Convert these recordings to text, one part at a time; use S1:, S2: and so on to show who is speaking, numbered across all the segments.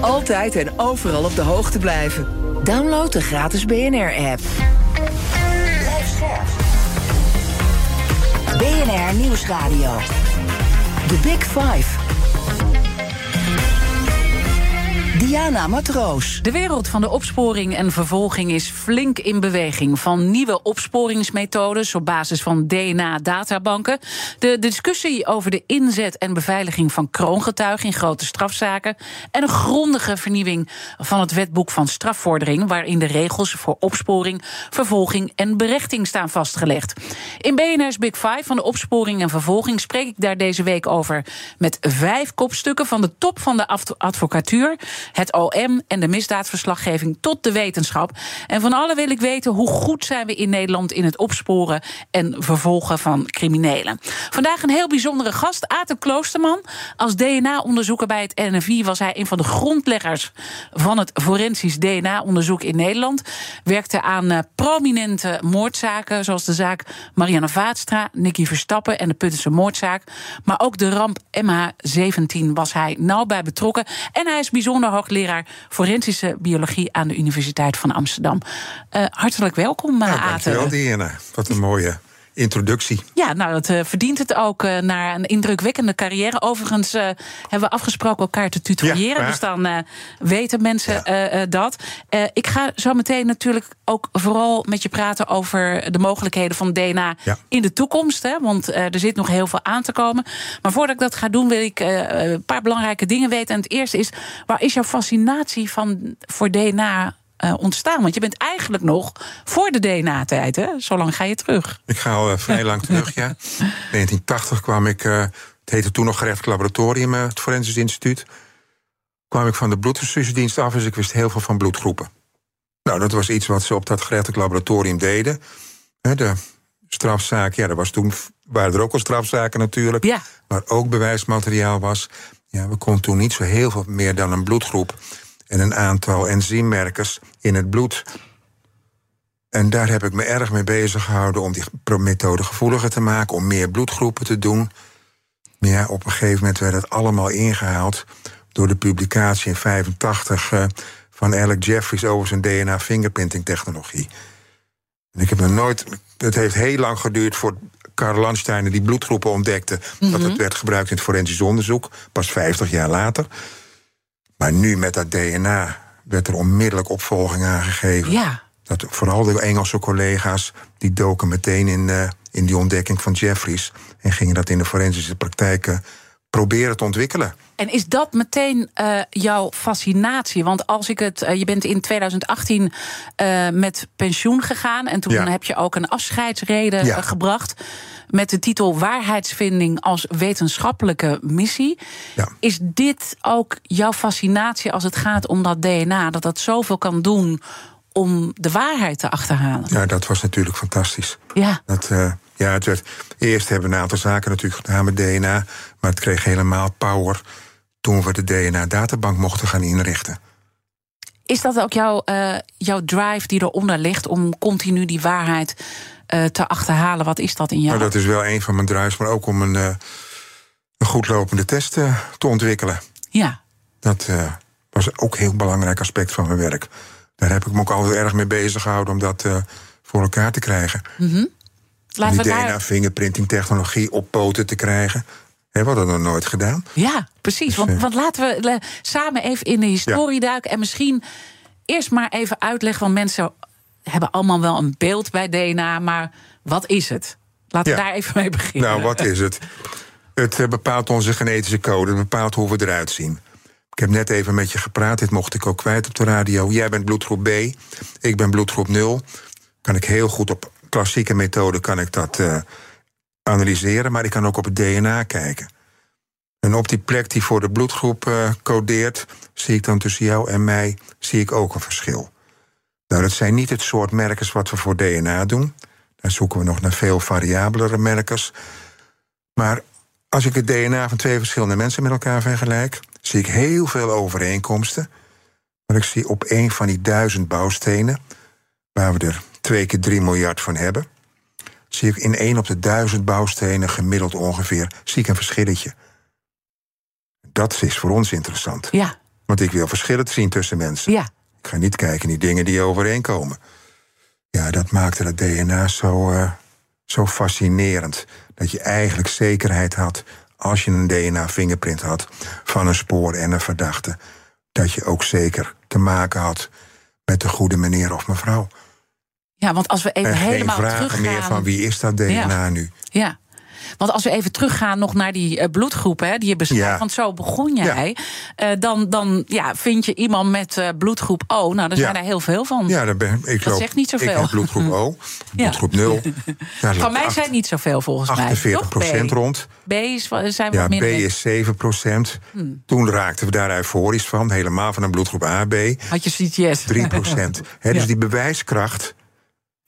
S1: Altijd en overal op de hoogte blijven. Download de gratis BNR-app. BNR Nieuwsradio. The Big Five. Diana Matroos.
S2: De wereld van de opsporing en vervolging is flink in beweging. Van nieuwe opsporingsmethodes op basis van DNA-databanken. De discussie over de inzet en beveiliging van kroongetuigen in grote strafzaken. En een grondige vernieuwing van het wetboek van strafvordering. Waarin de regels voor opsporing, vervolging en berechting staan vastgelegd. In BNR's Big Five van de opsporing en vervolging spreek ik daar deze week over met vijf kopstukken van de top van de advocatuur het OM en de misdaadverslaggeving tot de wetenschap. En van alle wil ik weten hoe goed zijn we in Nederland in het opsporen en vervolgen van criminelen. Vandaag een heel bijzondere gast, Aten Kloosterman. Als DNA-onderzoeker bij het NFI was hij een van de grondleggers van het forensisch DNA-onderzoek in Nederland. Werkte aan uh, prominente moordzaken, zoals de zaak Marianne Vaatstra, Nicky Verstappen en de Puttense moordzaak. Maar ook de ramp MH17 was hij nauw bij betrokken. En hij is bijzonder hoogleraar forensische biologie aan de Universiteit van Amsterdam. Uh, hartelijk welkom, uh,
S3: ja, Dankjewel, Diana. Wat een mooie introductie.
S2: Ja, nou, dat uh, verdient het ook uh, naar een indrukwekkende carrière. Overigens uh, hebben we afgesproken elkaar te tutoyeren. Ja, dus dan weten mensen ja. dat. ik ga zo meteen natuurlijk ook vooral met je praten over de mogelijkheden van DNA ja. in de toekomst. Hè, want er zit nog heel veel aan te komen. Maar voordat ik dat ga doen, wil ik een paar belangrijke dingen weten. En het eerste is: waar is jouw fascinatie van, voor DNA uh, ontstaan? Want je bent eigenlijk nog voor de DNA-tijd, hè? Zo lang ga je terug.
S3: Ik ga al uh, vrij lang terug, ja. In 1980 kwam ik, uh, het heette toen nog gerechtelijk laboratorium, het Forensisch Instituut. kwam ik van de bloedtransfusiedienst af, dus ik wist heel veel van bloedgroepen. Nou, dat was iets wat ze op dat gerechtelijk laboratorium deden. De strafzaak, ja, er was toen, waren er ook al strafzaken natuurlijk.
S2: Ja.
S3: Maar ook bewijsmateriaal was. Ja, we konden toen niet zo heel veel meer dan een bloedgroep en een aantal enzymmerkers in het bloed. En daar heb ik me erg mee bezig gehouden om die methode gevoeliger te maken, om meer bloedgroepen te doen. Maar ja, op een gegeven moment werd het allemaal ingehaald door de publicatie in 85 uh, van Alec Jeffries over zijn DNA-fingerprinting technologie. En ik heb er nooit. Het heeft heel lang geduurd voor Karl Landsteiner die bloedgroepen ontdekte. Mm -hmm. Dat het werd gebruikt in het forensisch onderzoek. Pas 50 jaar later. Maar nu met dat DNA werd er onmiddellijk opvolging aangegeven.
S2: Ja.
S3: Dat vooral de Engelse collega's die doken meteen in, uh, in die ontdekking van Jeffries en gingen dat in de forensische praktijk proberen te ontwikkelen.
S2: En is dat meteen uh, jouw fascinatie? Want als ik het. Uh, je bent in 2018 uh, met pensioen gegaan. En toen ja. heb je ook een afscheidsreden ja. gebracht. Met de titel Waarheidsvinding als wetenschappelijke missie.
S3: Ja.
S2: Is dit ook jouw fascinatie als het gaat om dat DNA? Dat dat zoveel kan doen om de waarheid te achterhalen?
S3: Ja, dat was natuurlijk fantastisch.
S2: Ja.
S3: Dat, ja, het werd, eerst hebben we een aantal zaken natuurlijk gedaan met DNA. Maar het kreeg helemaal power toen we de DNA-databank mochten gaan inrichten.
S2: Is dat ook jouw, uh, jouw drive die eronder ligt om continu die waarheid uh, te achterhalen? Wat is dat in jou?
S3: Nou, dat is wel een van mijn drives, maar ook om een, uh, een goed lopende test te ontwikkelen.
S2: Ja.
S3: Dat was ook een heel belangrijk aspect van mijn werk. Daar heb ik me ook altijd erg mee bezig gehouden om dat voor elkaar te krijgen.
S2: Mm -hmm.
S3: Laten die DNA-fingerprinting technologie op poten te krijgen. Hebben we dat nog nooit gedaan?
S2: Ja, precies. Dus, want, want, laten we samen even in de historie ja. duiken. En misschien eerst maar even uitleggen. Want mensen hebben allemaal wel een beeld bij DNA. Maar wat is het? Laten we daar even mee beginnen.
S3: Nou, wat is het? Het bepaalt onze genetische code. Het bepaalt hoe we eruit zien. Ik heb net even met je gepraat. Dit mocht ik ook kwijt op de radio. Jij bent bloedgroep B. Ik ben bloedgroep 0. Kan ik heel goed op klassieke methode kan ik dat uh, analyseren, maar ik kan ook op het DNA kijken. En op die plek die voor de bloedgroep uh, codeert, zie ik dan tussen jou en mij zie ik ook een verschil. Nou, dat zijn niet het soort merkers wat we voor DNA doen. Daar zoeken we nog naar veel variabelere merkers. Maar als ik het DNA van twee verschillende mensen met elkaar vergelijk, zie ik heel veel overeenkomsten. Maar ik zie op een van die duizend bouwstenen, waar we er twee keer drie miljard van hebben, zie ik in één op de duizend bouwstenen gemiddeld ongeveer zie ik een verschilletje. Dat is voor ons interessant.
S2: Ja.
S3: Want ik wil verschillen zien tussen mensen.
S2: Ja.
S3: Ik ga niet kijken naar die dingen die overeenkomen. Ja, dat maakte het DNA zo, uh, zo fascinerend. Dat je eigenlijk zekerheid had, als je een DNA-fingerprint had van een spoor en een verdachte, dat je ook zeker te maken had met de goede meneer of mevrouw.
S2: Ja, want als we even
S3: en
S2: helemaal
S3: geen vragen
S2: teruggaan...
S3: meer van wie is dat DNA
S2: ja.
S3: nu?
S2: Ja. Want als we even teruggaan nog naar die uh, bloedgroep hè, die je beschrijft,
S3: Ja.
S2: want zo begon jij. Ja. dan dan ja, vind je iemand met uh, bloedgroep O. Nou, er zijn er heel veel van.
S3: Ja, daar ben, ik
S2: Dat
S3: loop,
S2: zegt niet zoveel.
S3: Ik had bloedgroep O, bloedgroep 0. Daar
S2: Van mij zijn niet zoveel volgens mij.
S3: 48
S2: Toch?
S3: procent
S2: B.
S3: rond.
S2: B is, zijn
S3: Ja,
S2: wat
S3: B
S2: minder.
S3: is 7 procent. Toen raakten we daar euforisch van. Helemaal van een bloedgroep AB.
S2: Had je CTS?
S3: 3 procent. dus
S2: Ja.
S3: die bewijskracht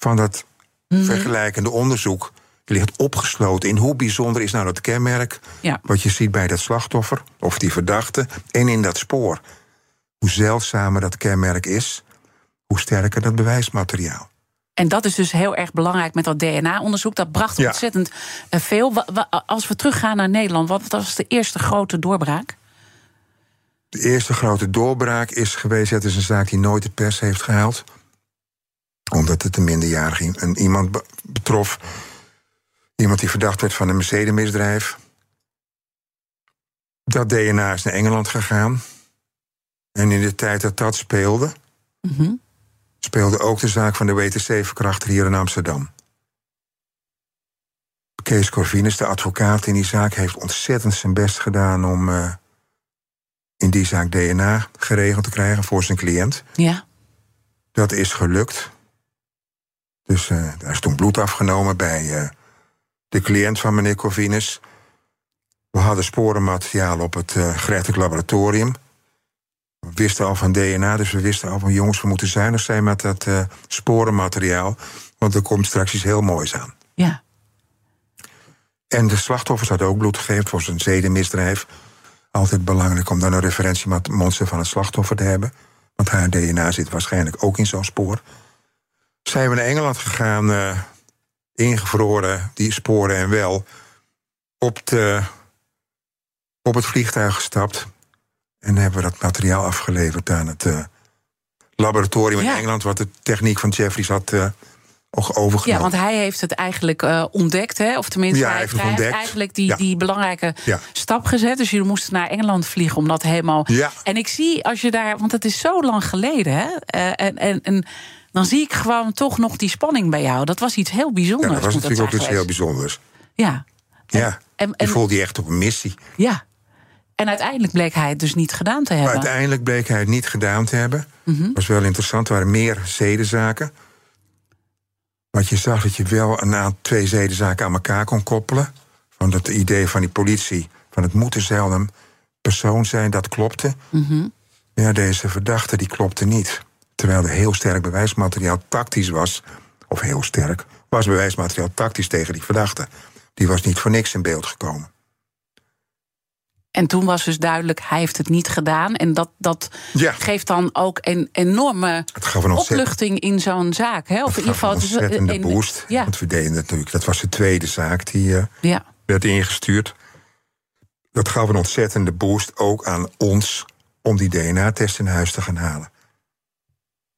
S3: van dat
S2: Mhm.
S3: vergelijkende onderzoek... ligt opgesloten in hoe bijzonder is nou dat kenmerk...
S2: Ja.
S3: wat je ziet bij dat slachtoffer of die verdachte... en in dat spoor. Hoe zeldzamer dat kenmerk is... hoe sterker dat bewijsmateriaal.
S2: En dat is dus heel erg belangrijk met dat DNA-onderzoek. Dat bracht
S3: Ja.
S2: ontzettend eh, veel. Als we teruggaan naar Nederland, wat was de eerste grote doorbraak?
S3: De eerste grote doorbraak is geweest... het is een zaak die nooit de pers heeft gehaald. Omdat het een minderjarige een iemand be- betrof. Iemand die verdacht werd van een Mercedes-misdrijf. Dat DNA is naar Engeland gegaan. En in de tijd dat dat speelde...
S2: Mhm.
S3: speelde ook de zaak van de WTC-verkrachter hier in Amsterdam. Kees Corvinus, de advocaat in die zaak, heeft ontzettend zijn best gedaan om eh, in die zaak DNA geregeld te krijgen voor zijn cliënt.
S2: Ja.
S3: Dat is gelukt. Dus eh daar is toen bloed afgenomen bij eh, de cliënt van meneer Corvinus. We hadden sporenmateriaal op het eh gerechtelijk laboratorium. We wisten al van DNA, dus we wisten al van jongens, we moeten zuinig zijn met dat eh, sporenmateriaal. Want er komt straks iets heel moois aan.
S2: Ja.
S3: En de slachtoffers hadden ook bloed gegeven voor zijn zedenmisdrijf. Altijd belangrijk om dan een referentiemonster van het slachtoffer te hebben. Want haar DNA zit waarschijnlijk ook in zo'n spoor. Zijn we naar Engeland gegaan, eh, ingevroren, die sporen en wel. Op, de, op het vliegtuig gestapt. En hebben we dat materiaal afgeleverd aan het eh, laboratorium in
S2: Ja.
S3: Engeland. Wat de techniek van Jeffries had ook overgenomen.
S2: Ja, want hij heeft het eigenlijk ontdekt, hè? Of tenminste,
S3: Ja,
S2: hij,
S3: heeft
S2: hij
S3: ontdekt.
S2: eigenlijk die,
S3: Ja.
S2: die belangrijke stap gezet. Dus jullie moesten naar Engeland vliegen om dat helemaal.
S3: Ja.
S2: En ik zie als je daar, want het is zo lang geleden, hè? En, en, en dan zie ik gewoon toch nog die spanning bij jou. Dat was iets heel
S3: Ja,
S2: bijzonders.
S3: dat was natuurlijk ook iets heel bijzonders.
S2: Ja.
S3: Ja,
S2: en-
S3: je voelde je echt op een missie.
S2: Ja. En uiteindelijk bleek hij het dus niet gedaan te
S3: Maar
S2: hebben.
S3: uiteindelijk bleek hij het niet gedaan te hebben.
S2: Mhm.
S3: was wel interessant, er waren meer zedenzaken. Want je zag dat je wel een aantal twee zedenzaken aan elkaar kon koppelen. Van dat idee van die politie, van het moet zelden persoon zijn, dat klopte.
S2: Mhm.
S3: Ja, deze verdachte die klopte niet. Terwijl er heel sterk bewijsmateriaal tactisch was. Of heel sterk, was bewijsmateriaal tactisch tegen die verdachte. Die was niet voor niks in beeld gekomen.
S2: En toen was dus duidelijk, hij heeft het niet gedaan. En dat, dat
S3: Ja.
S2: geeft dan ook een enorme
S3: Het gaf een
S2: opluchting in zo'n zaak. Hè? Of in ieder geval,
S3: een ontzettende boost.
S2: Ja,
S3: Want we deden natuurlijk. Dat was de tweede zaak die eh,
S2: ja.
S3: werd ingestuurd. Dat gaf een ontzettende boost ook aan ons om die DNA-test in huis te gaan halen.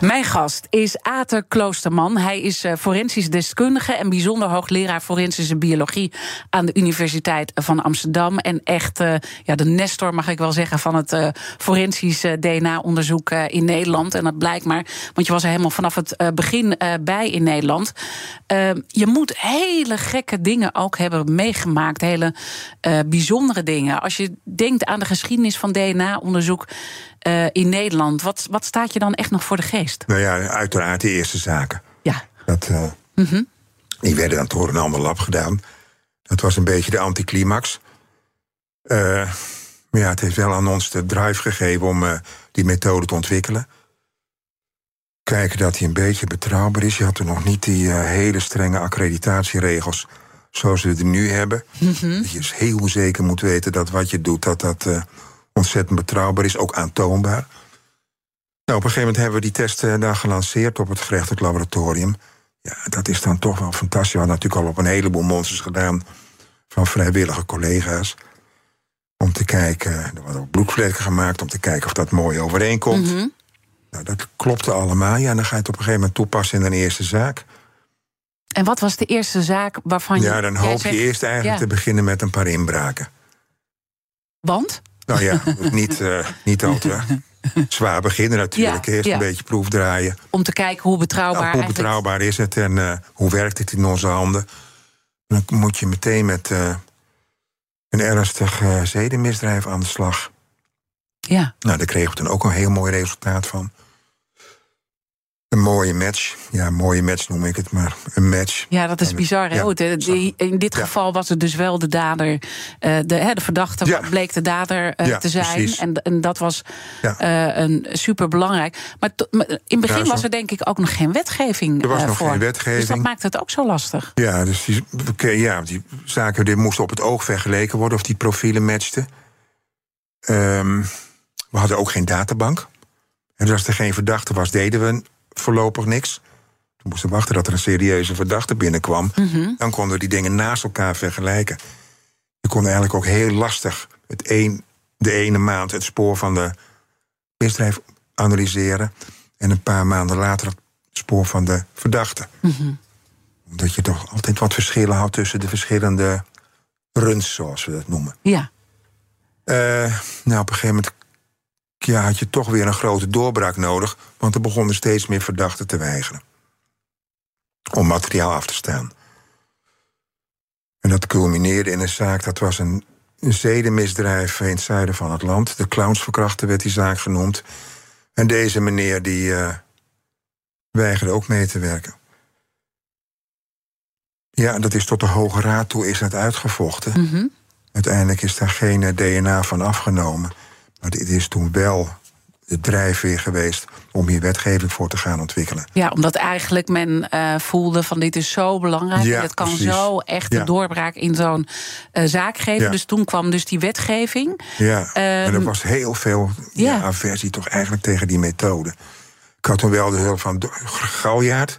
S2: Mijn gast is Ater Kloosterman. Hij is eh, forensisch deskundige en bijzonder hoogleraar forensische biologie aan de Universiteit van Amsterdam. En echt eh, ja, de nestor, mag ik wel zeggen, van het eh, forensisch eh, DNA-onderzoek in Nederland. En dat blijkt maar, want je was er helemaal vanaf het begin bij in Nederland. Je moet hele gekke dingen ook hebben meegemaakt, hele bijzondere dingen. Als je denkt aan de geschiedenis van DNA-onderzoek. Eh, in Nederland. Wat, wat staat je dan echt nog voor de geest?
S3: Nou ja, uiteraard de eerste zaken.
S2: Ja.
S3: Dat, eh,
S2: Mhm.
S3: Die werden dan door een ander lab gedaan. Dat was een beetje de anticlimax. Eh, maar ja, het heeft wel aan ons de drive gegeven om die methode te ontwikkelen. Kijken dat hij een beetje betrouwbaar is. Je had er nog niet die hele strenge accreditatieregels zoals we die nu hebben.
S2: Mhm.
S3: Dat je dus heel zeker moet weten dat wat je doet, dat dat ontzettend betrouwbaar is, ook aantoonbaar. Nou, op een gegeven moment hebben we die test eh, daar gelanceerd op het gerechtelijk laboratorium. Ja, dat is dan toch wel fantastisch. We hadden natuurlijk al op een heleboel monsters gedaan van vrijwillige collega's. Om te kijken, er worden ook bloedvlekken gemaakt om te kijken of dat mooi overeenkomt.
S2: Mhm.
S3: Nou, dat klopte allemaal. Ja, en dan ga je het op een gegeven moment toepassen in een eerste zaak.
S2: En wat was de eerste zaak waarvan je.
S3: Ja, dan hoop
S2: zegt-
S3: je eerst eigenlijk
S2: Ja.
S3: te beginnen met een paar inbraken.
S2: Want?
S3: Nou ja, niet, eh, niet al te zwaar beginnen natuurlijk.
S2: Ja,
S3: Eerst
S2: ja.
S3: een beetje proef draaien.
S2: Om te kijken hoe betrouwbaar.
S3: Nou, hoe betrouwbaar is het en eh, hoe werkt het in onze handen? Dan moet je meteen met eh, een ernstig zedenmisdrijf aan de slag.
S2: Ja.
S3: Nou, daar kregen we toen ook een heel mooi resultaat van. Een mooie match. Ja, een mooie match noem ik het, maar een match.
S2: Ja, dat is bizar. Hè?
S3: ja,
S2: de- in dit
S3: Ja.
S2: geval was het dus wel de dader. eh, de, de verdachte
S3: Ja.
S2: bleek de dader eh, te zijn. En, en dat was eh, een super belangrijk. Maar in het begin was er denk ik ook nog geen wetgeving
S3: Er was
S2: eh,
S3: nog
S2: voor.
S3: geen
S2: Dus dat
S3: wetgeving.
S2: maakt het ook zo lastig.
S3: Ja, dus die, ja, die zaken die moesten op het oog vergeleken worden of die profielen matchten. Ehm, we hadden ook geen databank. En dus als er geen verdachte was, deden we voorlopig niks. We moesten wachten dat er een serieuze verdachte binnenkwam.
S2: Mhm.
S3: Dan konden we die dingen naast elkaar vergelijken. Je kon eigenlijk ook heel lastig het een, de ene maand het spoor van de misdrijf analyseren. En een paar maanden later het spoor van de verdachte
S2: Mhm.
S3: omdat je toch altijd wat verschillen had tussen de verschillende runs, zoals we dat noemen.
S2: Ja.
S3: Eh, nou, op een gegeven moment ja, had je toch weer een grote doorbraak nodig, want er begonnen steeds meer verdachten te weigeren om materiaal af te staan. En dat culmineerde in een zaak, dat was een, een zedenmisdrijf in het zuiden van het land. De clownsverkrachter werd die zaak genoemd. En deze meneer die eh, weigerde ook mee te werken. Ja, dat is tot de Hoge Raad toe is dat uitgevochten.
S2: Mhm.
S3: Uiteindelijk is daar geen eh, DNA van afgenomen. Maar dit is toen wel de drijfveer geweest om hier wetgeving voor te gaan ontwikkelen.
S2: Ja, omdat eigenlijk men eh, voelde van dit is zo belangrijk.
S3: Ja,
S2: het kan
S3: precies.
S2: zo echt
S3: Ja.
S2: een doorbraak in zo'n eh, zaak geven.
S3: Ja.
S2: Dus toen kwam dus die wetgeving.
S3: Ja, en er
S2: Ehm,
S3: was heel veel aversie toch eigenlijk tegen die methode. Ik had toen wel de hulp van Galjaard.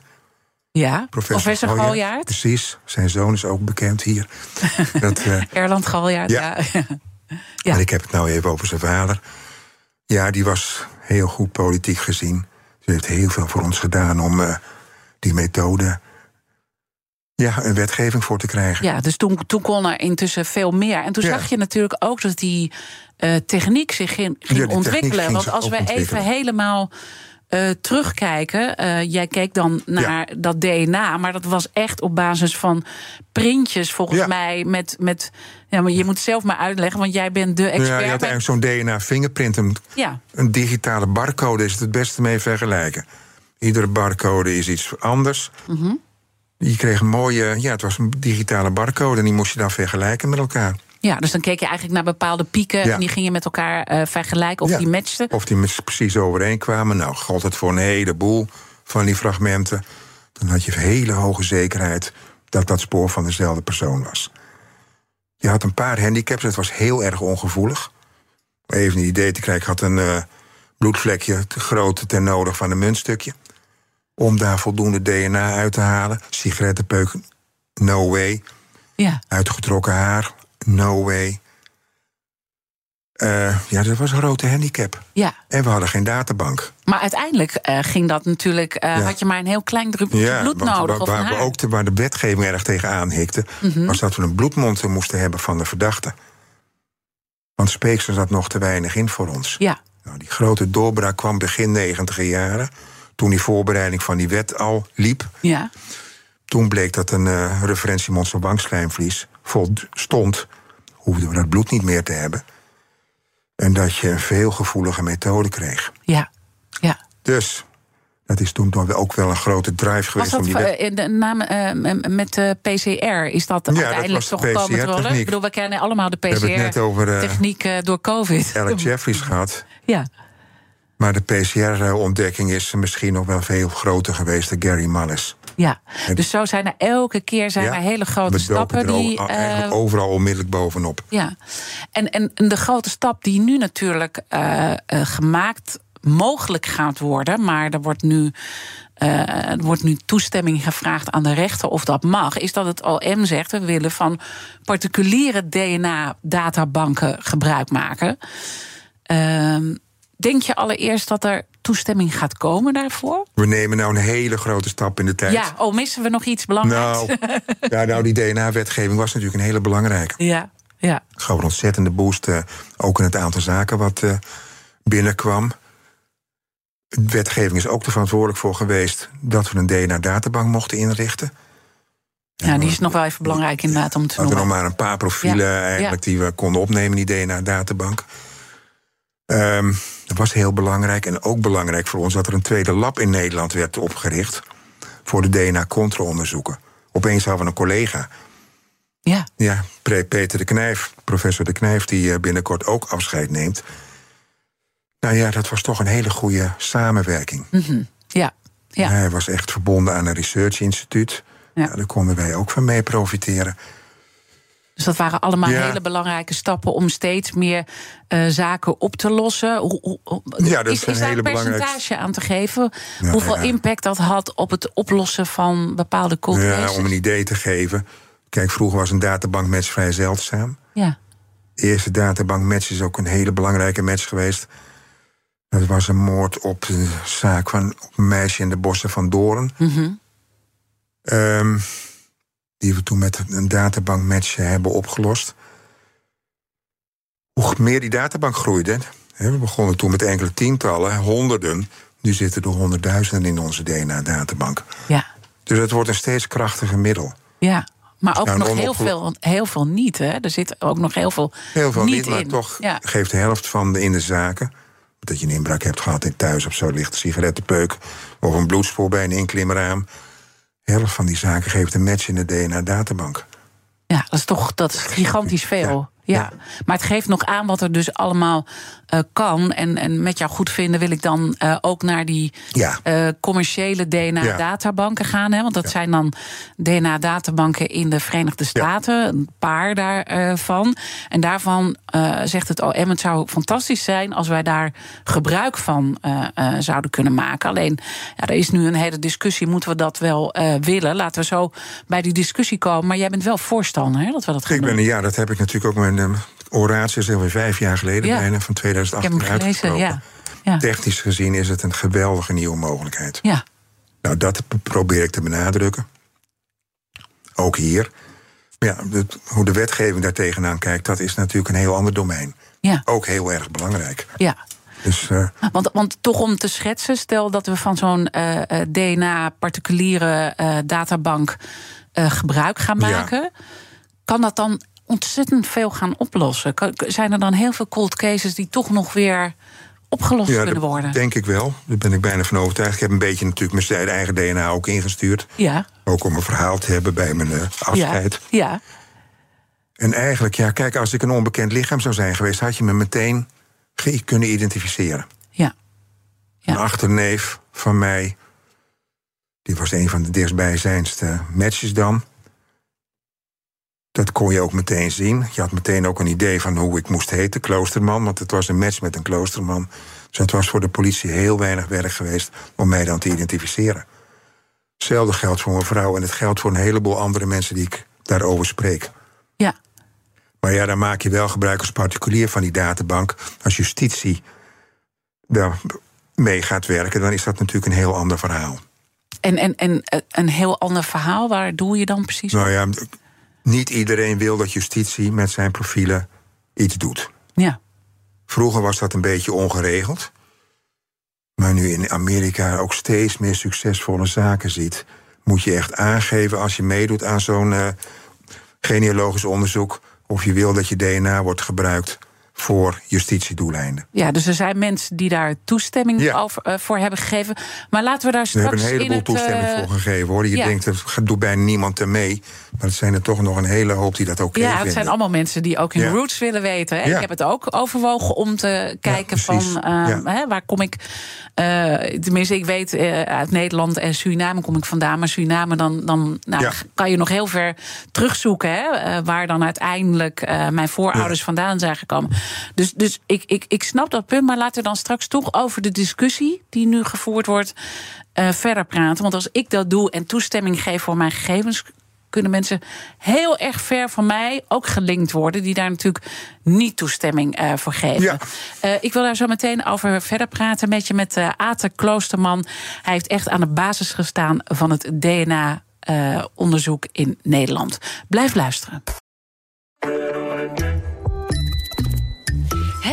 S2: Ja,
S3: Professor,
S2: professor Galjaard.
S3: Precies, zijn zoon is ook bekend hier. dat, eh,
S2: Erland Galjaard, ja.
S3: Ja. En ik heb het nou even over zijn vader. Ja, die was heel goed politiek gezien. Ze heeft heel veel voor ons gedaan om eh, die methode... Ja, een wetgeving voor te krijgen.
S2: Ja, dus toen, toen kon er intussen veel meer. En toen
S3: Ja.
S2: zag je natuurlijk ook dat die eh, techniek zich ging,
S3: Ja,
S2: ontwikkelen.
S3: ging
S2: Want als we even helemaal eh, terugkijken. eh, jij keek dan naar dat DNA, maar dat was echt op basis van printjes, volgens
S3: Ja.
S2: mij. Met, met, ja, maar je moet het zelf maar uitleggen, want jij bent de expert.
S3: ja, je had eigenlijk zo'n DNA-fingerprint. Een,
S2: ja,
S3: een digitale barcode is het het beste mee vergelijken. Iedere barcode is iets anders.
S2: Mhm.
S3: Je kreeg een mooie... Ja, het was een digitale barcode... en die moest je dan vergelijken met elkaar.
S2: Ja, dus dan keek je eigenlijk naar bepaalde pieken
S3: Ja.
S2: en die ging je met elkaar eh, vergelijken of
S3: Ja.
S2: die matchten.
S3: Of die precies overeenkwamen. Nou, gold het voor een heleboel van die fragmenten. Dan had je hele hoge zekerheid dat dat spoor van dezelfde persoon was. Je had een paar handicaps, het was heel erg ongevoelig. Even een idee te krijgen, ik had een eh, bloedvlekje te groot ten nodig van een muntstukje. Om daar voldoende DNA uit te halen. Sigarettenpeuk, no way.
S2: Ja.
S3: Uitgetrokken haar, no way. Eh, ja, dat was een grote handicap.
S2: Ja,
S3: En we hadden geen databank.
S2: maar uiteindelijk eh, ging dat natuurlijk. eh,
S3: Ja.
S2: Had je maar een heel klein druppeltje bloed
S3: want
S2: nodig.
S3: Waar, waar we ook de, waar de wetgeving erg tegen aanhikte,
S2: Mhm.
S3: was dat we een bloedmonster moesten hebben van de verdachte. Want speeksel zat nog te weinig in voor ons.
S2: Ja,
S3: Nou, die grote doorbraak kwam begin negentiger jaren. Toen die voorbereiding van die wet al liep.
S2: ja.
S3: Toen bleek dat een referentiemonster wangslijmvlies vol stond. Hoefden we dat bloed niet meer te hebben. En dat je een veel gevoelige methode kreeg.
S2: Ja, ja.
S3: Dus dat is toen ook wel een grote drive
S2: Was
S3: geweest.
S2: dat
S3: om die
S2: voor-
S3: wet-
S2: in de naam eh, met de PCR? Is dat
S3: dat
S2: uiteindelijk
S3: was de
S2: toch komen te?
S3: PCR-techniek.
S2: Ik bedoel, we kennen allemaal de
S3: We hebben het net over eh,
S2: PCR-techniek door COVID.
S3: Alec Jeffries gehad.
S2: Ja,
S3: Maar de PCR-ontdekking is misschien nog wel veel groter geweest dan Gary Mullis.
S2: Ja. Dus zo zijn er elke keer zijn
S3: Ja,
S2: er hele grote stappen die.
S3: eigenlijk overal onmiddellijk bovenop.
S2: Ja, en, en de grote stap die nu natuurlijk eh, eh, gemaakt mogelijk gaat worden, maar er wordt nu. er wordt nu toestemming gevraagd aan de rechter of dat mag. Is dat het OM zegt: we willen van particuliere DNA-databanken gebruik maken. Ehm, denk je allereerst dat er toestemming gaat komen daarvoor?
S3: We nemen nou een hele grote stap in de tijd.
S2: Ja, oh, missen we nog iets belangrijks?
S3: Nou, ja, nou, die DNA-wetgeving was natuurlijk een hele belangrijke.
S2: ja, ja,
S3: Het gaf een ontzettende boost, eh, ook in het aantal zaken wat eh, binnenkwam. De wetgeving is ook er verantwoordelijk voor geweest dat we een DNA-databank mochten inrichten.
S2: ja, die is nog wel even belangrijk inderdaad om te
S3: We hadden nog
S2: noemen.
S3: maar een paar profielen
S2: Ja,
S3: eigenlijk die we konden opnemen in die DNA-databank. Ehm, dat was heel belangrijk. En ook belangrijk voor ons dat er een tweede lab in Nederland werd opgericht. voor de DNA-contra-onderzoeken. Opeens hadden we een collega.
S2: Ja,
S3: Ja, Peter de Knijf, professor de Knijf, die eh, binnenkort ook afscheid neemt. Nou ja, dat was toch een hele goede samenwerking.
S2: ja, ja.
S3: Hij was echt verbonden aan een research instituut.
S2: Ja.
S3: Ja. daar konden wij ook van mee profiteren.
S2: Dus dat waren allemaal
S3: Ja.
S2: hele belangrijke stappen om steeds meer eh, zaken op te lossen. Hoe, hoe- hoe-
S3: Ja, dat
S2: is,
S3: is een
S2: is daar
S3: hele
S2: een
S3: belangrijke-
S2: percentage aan te geven?
S3: Nou,
S2: Hoeveel
S3: ja.
S2: impact dat had op het oplossen van bepaalde cold
S3: Ja, om een idee te geven. Kijk, vroeger was een databankmatch vrij zeldzaam.
S2: Ja,
S3: De eerste databankmatch is ook een hele belangrijke match geweest. Dat was een moord op een zaak van op een meisje in de bossen van Doorn.
S2: Mhm.
S3: Ehm, die we toen met een databankmatch hebben opgelost. Hoe meer die databank groeide, hè, we begonnen toen met enkele tientallen, honderden. Nu zitten er honderdduizenden in onze DNA-databank.
S2: ja,
S3: Dus het wordt een steeds krachtiger middel.
S2: ja. Maar ook
S3: Nou,
S2: nog heel veel, heel veel niet. Hè? Er zit ook nog heel veel,
S3: Heel veel niet, maar
S2: in.
S3: toch
S2: Ja.
S3: geeft de helft van de in de zaken. Dat je een inbraak hebt gehad in thuis of zo, ligt een sigarettenpeuk of een bloedspoor bij een inklimraam. De helft van die zaken geeft een match in de DNA-databank.
S2: Ja, dat is toch dat is gigantisch veel. Ja. Maar het geeft nog aan wat er dus allemaal eh, kan. En, en met jouw goedvinden wil ik dan eh, ook naar die
S3: Ja.
S2: eh, commerciële DNA-databanken gaan. Hè? Want dat zijn dan DNA-databanken in de Verenigde Staten. Een paar daarvan. en daarvan zegt het OM: het zou fantastisch zijn als wij daar gebruik van zouden kunnen maken. Alleen, ja, er is nu een hele discussie: moeten we dat wel willen? Laten we zo bij die discussie komen. Maar jij bent wel voorstander hè, dat we dat gaan
S3: Ik ben,
S2: doen.
S3: ja, dat heb ik natuurlijk ook mijn uh, Horatius alweer vijf jaar geleden
S2: Ja.
S3: bijna, van
S2: Ik heb
S3: 2018
S2: hem gelezen,
S3: uitgesproken.
S2: ja. Ja.
S3: Technisch gezien is het een geweldige nieuwe mogelijkheid.
S2: ja.
S3: Nou, dat probeer ik te benadrukken. Ook hier. Maar Ja, het- hoe de wetgeving daar tegenaan kijkt, dat is natuurlijk een heel ander domein.
S2: Ja.
S3: Ook heel erg belangrijk.
S2: ja.
S3: Dus eh,
S2: Want, want toch om te schetsen, stel dat we van zo'n eh, eh, DNA-particuliere eh, databank eh, gebruik gaan
S3: Ja.
S2: maken, kan dat dan ontzettend veel gaan oplossen? Zijn er dan heel veel cold cases die toch nog weer opgelost
S3: ja,
S2: kunnen worden?
S3: denk ik wel. Daar ben ik bijna van overtuigd. Ik heb een beetje natuurlijk mijn eigen DNA ook ingestuurd.
S2: Ja,
S3: Ook om een verhaal te hebben bij mijn
S2: ja,
S3: afscheid.
S2: ja,
S3: En eigenlijk, ja, kijk, als ik een onbekend lichaam zou zijn geweest, had je me meteen kunnen identificeren.
S2: ja. Ja.
S3: Een achterneef van mij, die was een van de dichtstbijzijnste matches dan. Dat kon je ook meteen zien. Je had meteen ook een idee van hoe ik moest heten, kloosterman. Want het was een match met een kloosterman. Dus het was voor de politie heel weinig werk geweest om mij dan te identificeren. Hetzelfde geldt voor mijn vrouw en het geldt voor een heleboel andere mensen die ik daarover spreek.
S2: ja.
S3: Maar ja, dan maak je wel gebruik als particulier van die databank. Als justitie daar mee gaat werken, dan is dat natuurlijk een heel ander verhaal.
S2: En, en, en eh, een heel ander verhaal, waar doe je dan precies?
S3: Nou ja, niet iedereen wil dat justitie met zijn profielen iets doet.
S2: Ja,
S3: Vroeger was dat een beetje ongeregeld. Maar nu in Amerika ook steeds meer succesvolle zaken ziet, moet je echt aangeven als je meedoet aan zo'n eh, genealogisch onderzoek. of je wil dat je DNA wordt gebruikt voor justitiedoeleinden.
S2: Ja, dus er zijn mensen die daar toestemming
S3: Ja.
S2: over, eh, voor hebben gegeven. Maar laten we daar
S3: We
S2: straks
S3: hebben een heleboel
S2: het,
S3: toestemming
S2: eh,
S3: voor gegeven hoor. Je
S2: ja.
S3: denkt, er doet bijna niemand er mee. Maar er zijn er toch nog een hele hoop die dat ook
S2: Ja,
S3: vinden.
S2: het zijn allemaal mensen die ook hun
S3: Ja.
S2: roots willen weten.
S3: Ja.
S2: Ik heb het ook overwogen om te kijken van eh,
S3: Ja.
S2: hè, waar kom ik. eh, tenminste, ik weet eh, uit Nederland en Suriname kom ik vandaan. Maar Suriname, dan, dan nou,
S3: Ja.
S2: kan je nog heel ver terugzoeken. Hè, eh, waar dan uiteindelijk eh, mijn voorouders vandaan zijn gekomen. Dus, dus ik, ik, ik snap dat punt. Maar laten we dan straks toch over de discussie die nu gevoerd wordt. eh, verder praten. Want als ik dat doe en toestemming geef voor mijn gegevens kunnen mensen heel erg ver van mij ook gelinkt worden, die daar natuurlijk niet toestemming eh, voor geven.
S3: Ja.
S2: Eh, ik wil daar zo meteen over verder praten met je, met eh Ate Kloosterman. Hij heeft echt aan de basis gestaan van het DNA-onderzoek in Nederland. Blijf luisteren.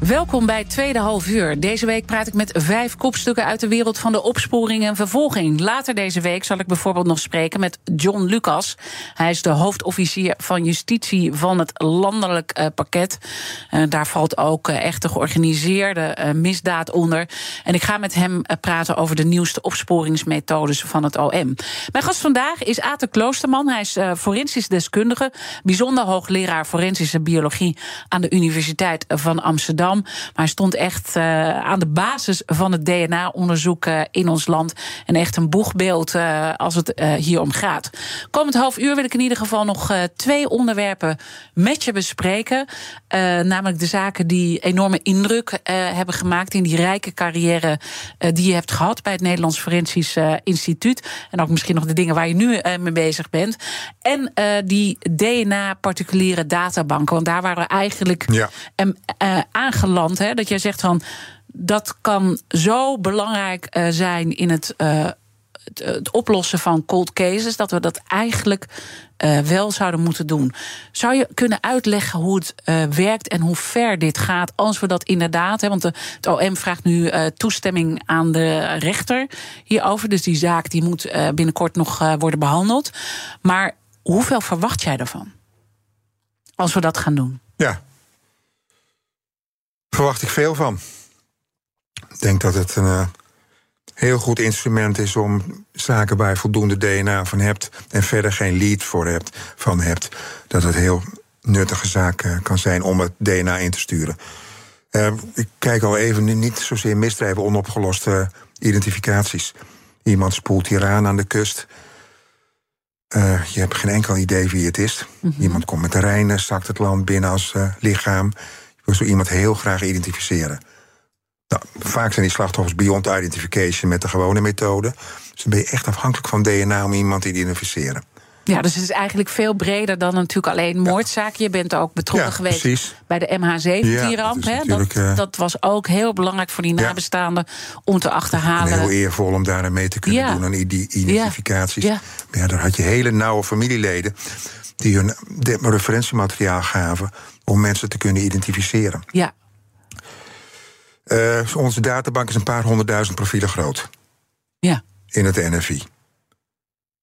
S2: Welkom bij tweede half uur. Deze week praat ik met vijf kopstukken uit de wereld van de opsporing en vervolging. Later deze week zal ik bijvoorbeeld nog spreken met John Lucas. Hij is de hoofdofficier van justitie van het landelijk eh, pakket. Eh, daar valt ook eh, echt de georganiseerde misdaad onder. En ik ga met hem praten over de nieuwste opsporingsmethodes van het OM. Mijn gast vandaag is Ate Kloosterman. Hij is forensisch deskundige, bijzonder hoogleraar forensische biologie aan de Universiteit van Amsterdam. Maar hij stond echt eh, aan de basis van het DNA-onderzoek eh, in ons land. En echt een boegbeeld eh, als het hier om gaat. Komend half uur wil ik in ieder geval nog twee onderwerpen met je bespreken. Namelijk de zaken die enorme indruk hebben gemaakt in die rijke carrière die je hebt gehad bij het Nederlands Forensisch Instituut. En ook misschien nog de dingen waar je nu mee bezig bent. En die DNA-particuliere databanken. Want daar waren we eigenlijk
S3: Ja.
S2: eh, aangeland. Hè, dat jij zegt van dat kan zo belangrijk eh, zijn in het, eh, het, het oplossen van cold cases, dat we dat eigenlijk eh, wel zouden moeten doen. Zou je kunnen uitleggen hoe het eh, werkt en hoe ver dit gaat, als we dat inderdaad, hè, want de, het OM vraagt nu eh, toestemming aan de rechter hierover, dus die zaak die moet eh, binnenkort nog eh, worden behandeld. Maar hoeveel verwacht jij ervan? Als we dat gaan doen.
S3: Ja. Verwacht ik veel van. Ik denk dat het een eh, heel goed instrument is om zaken waar je voldoende DNA van hebt en verder geen lead voor hebt, van hebt, dat het heel nuttige zaak eh, kan zijn om het DNA in te sturen. Eh, ik kijk al even niet zozeer misdrijven, onopgeloste identificaties. Iemand spoelt hier aan aan de kust. Eh, je hebt geen enkel idee wie het is. Iemand komt met de Rijn, zakt het land binnen als lichaam. Wil zo iemand heel graag identificeren. Nou, vaak zijn die slachtoffers beyond identification met de gewone methode. Dus dan ben je echt afhankelijk van DNA om iemand te identificeren.
S2: Ja, dus het is eigenlijk veel breder dan natuurlijk alleen moordzaken. Je bent ook betrokken
S3: Ja,
S2: geweest
S3: precies.
S2: bij de
S3: Ja,
S2: MH17-ramp.
S3: dat is
S2: hè? dat,
S3: eh,
S2: dat was ook heel belangrijk voor die
S3: Ja.
S2: nabestaanden om te
S3: En
S2: achterhalen.
S3: heel eervol om daar mee te kunnen
S2: Ja.
S3: doen aan die identificaties.
S2: Ja.
S3: Ja, daar had je hele nauwe familieleden die hun referentiemateriaal gaven om mensen te kunnen identificeren.
S2: Ja,
S3: Eh, onze databank is een paar honderdduizend profielen groot
S2: ja.
S3: in het NFI.